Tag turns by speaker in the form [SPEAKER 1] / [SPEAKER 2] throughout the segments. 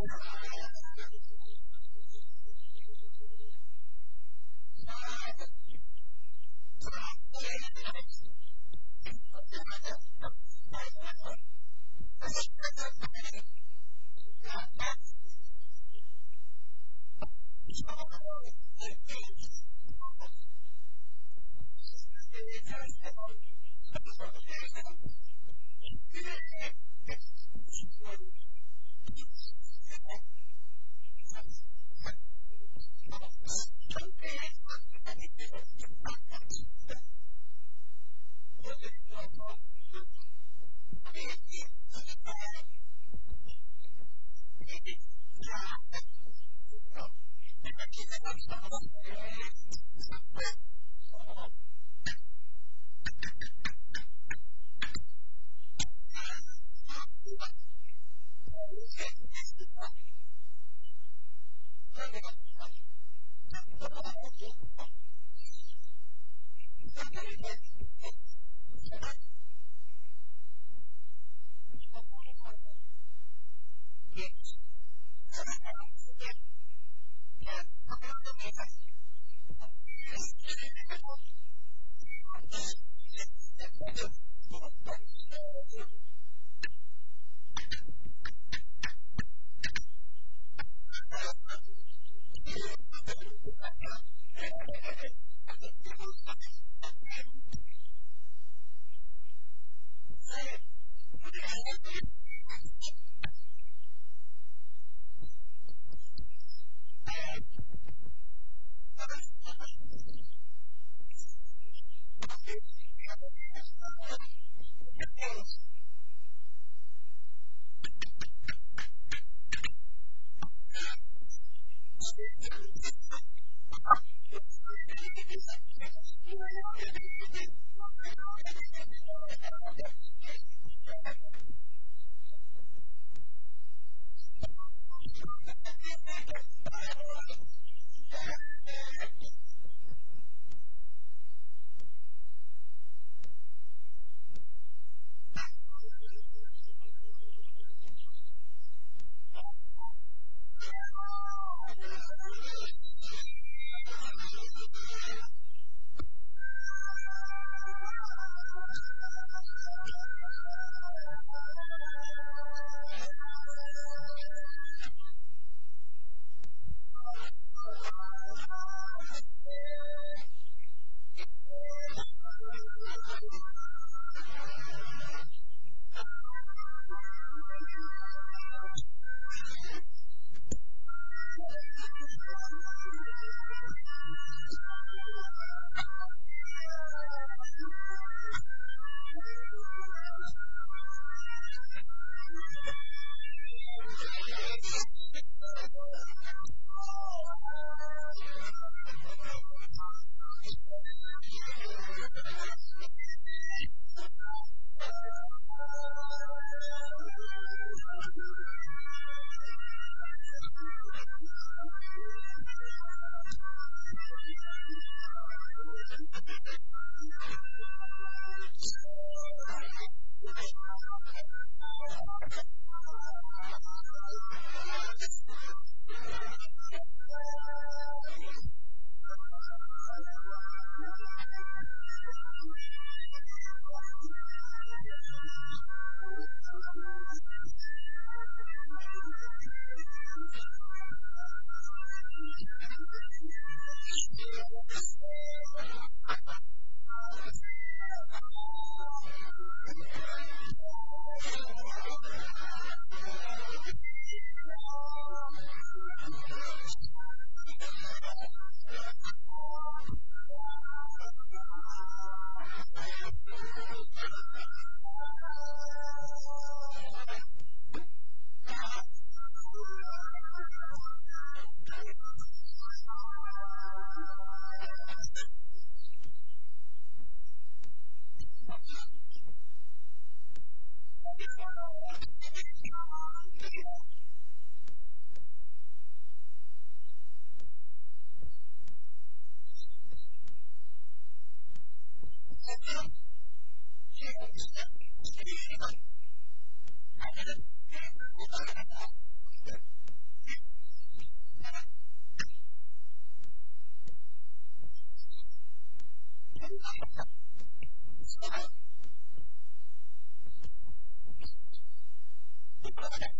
[SPEAKER 1] Thank you. Thank you.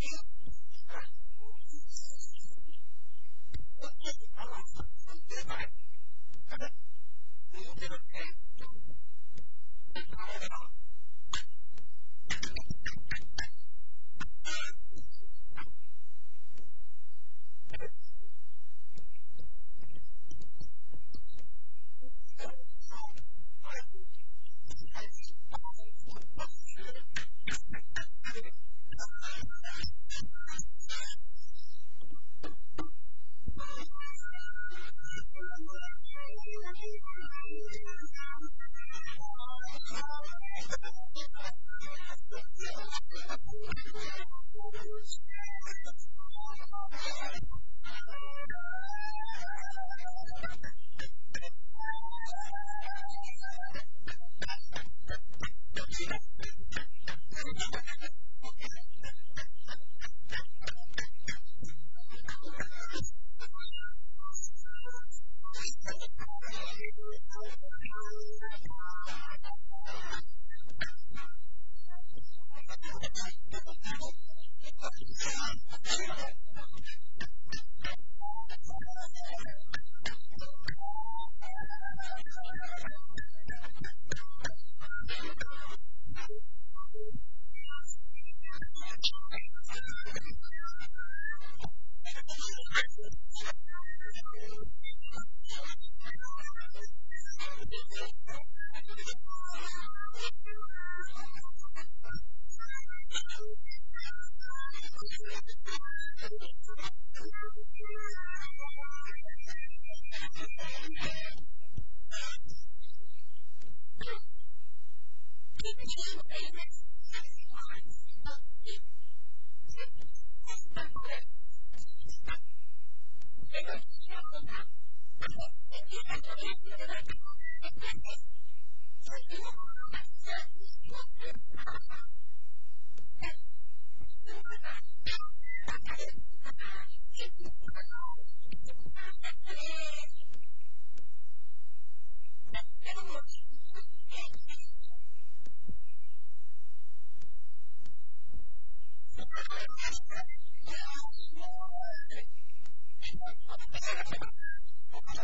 [SPEAKER 1] you.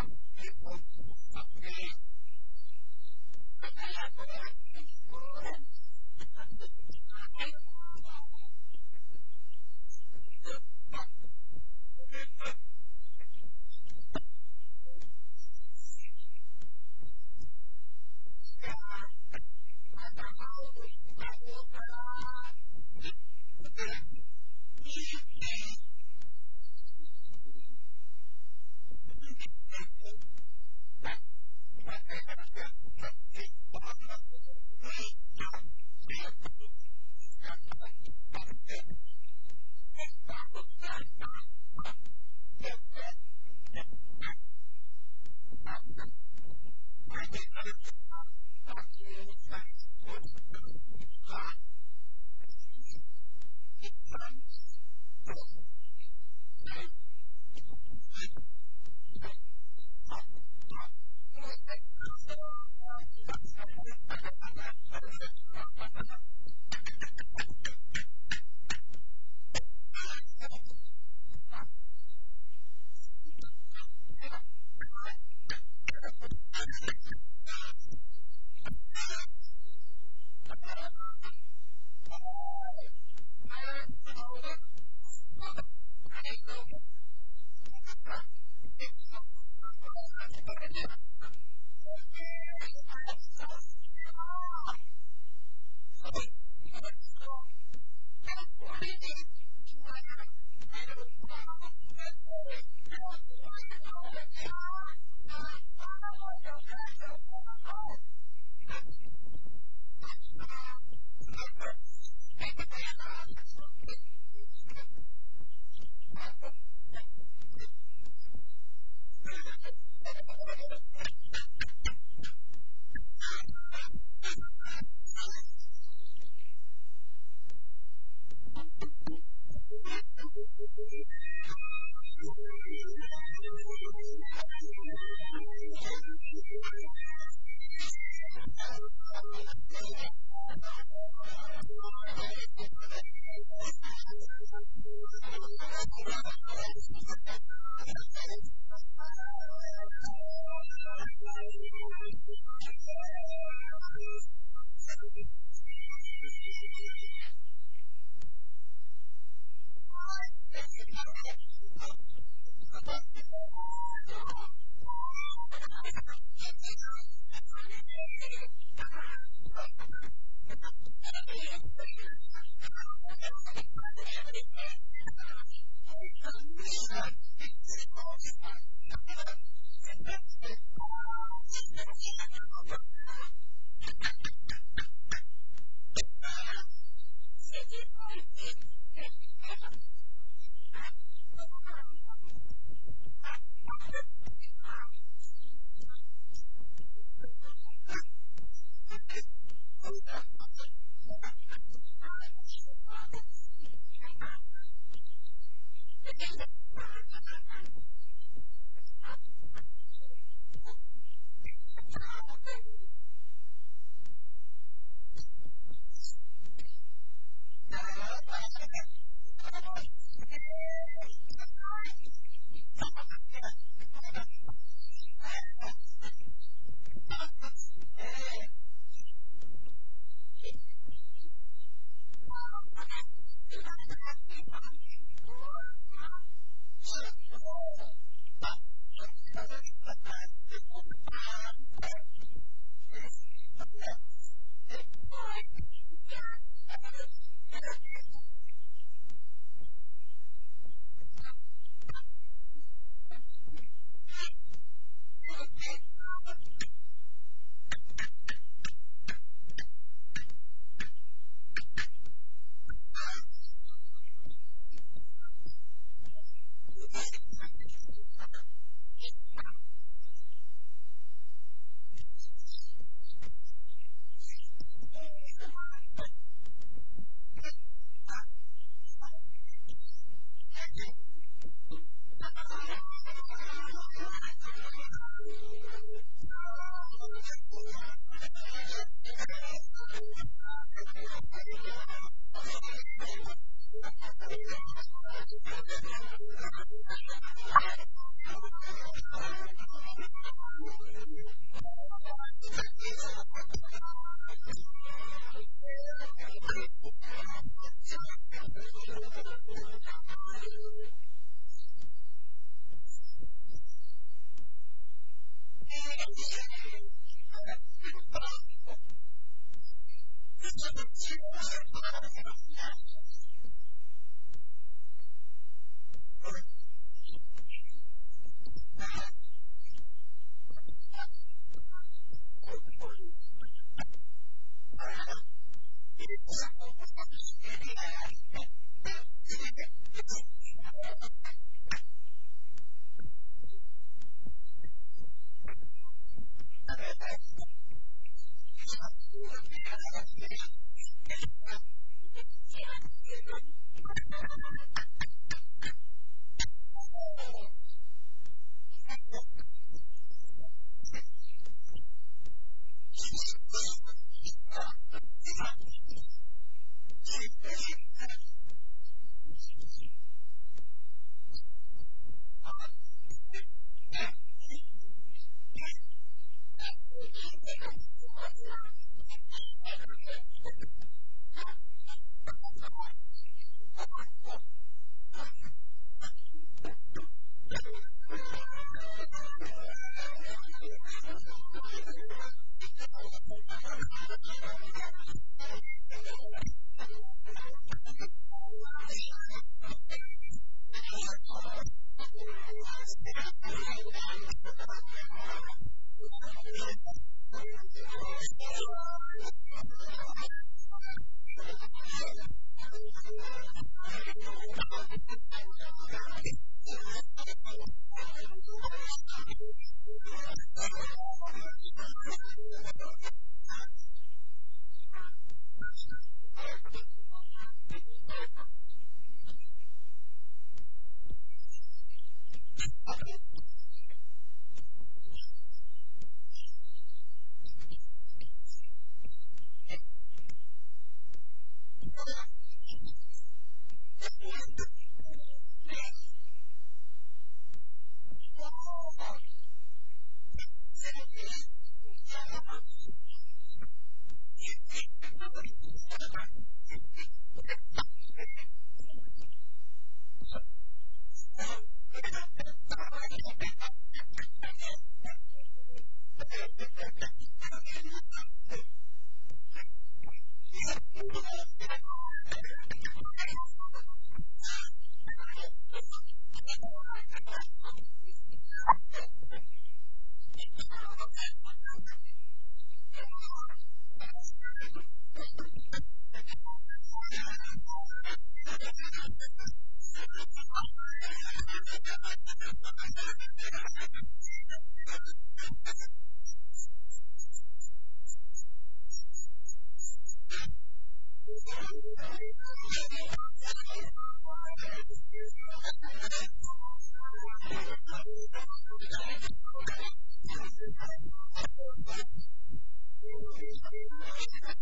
[SPEAKER 1] Thank you.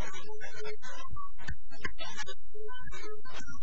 [SPEAKER 1] I'm going to go to the next slide.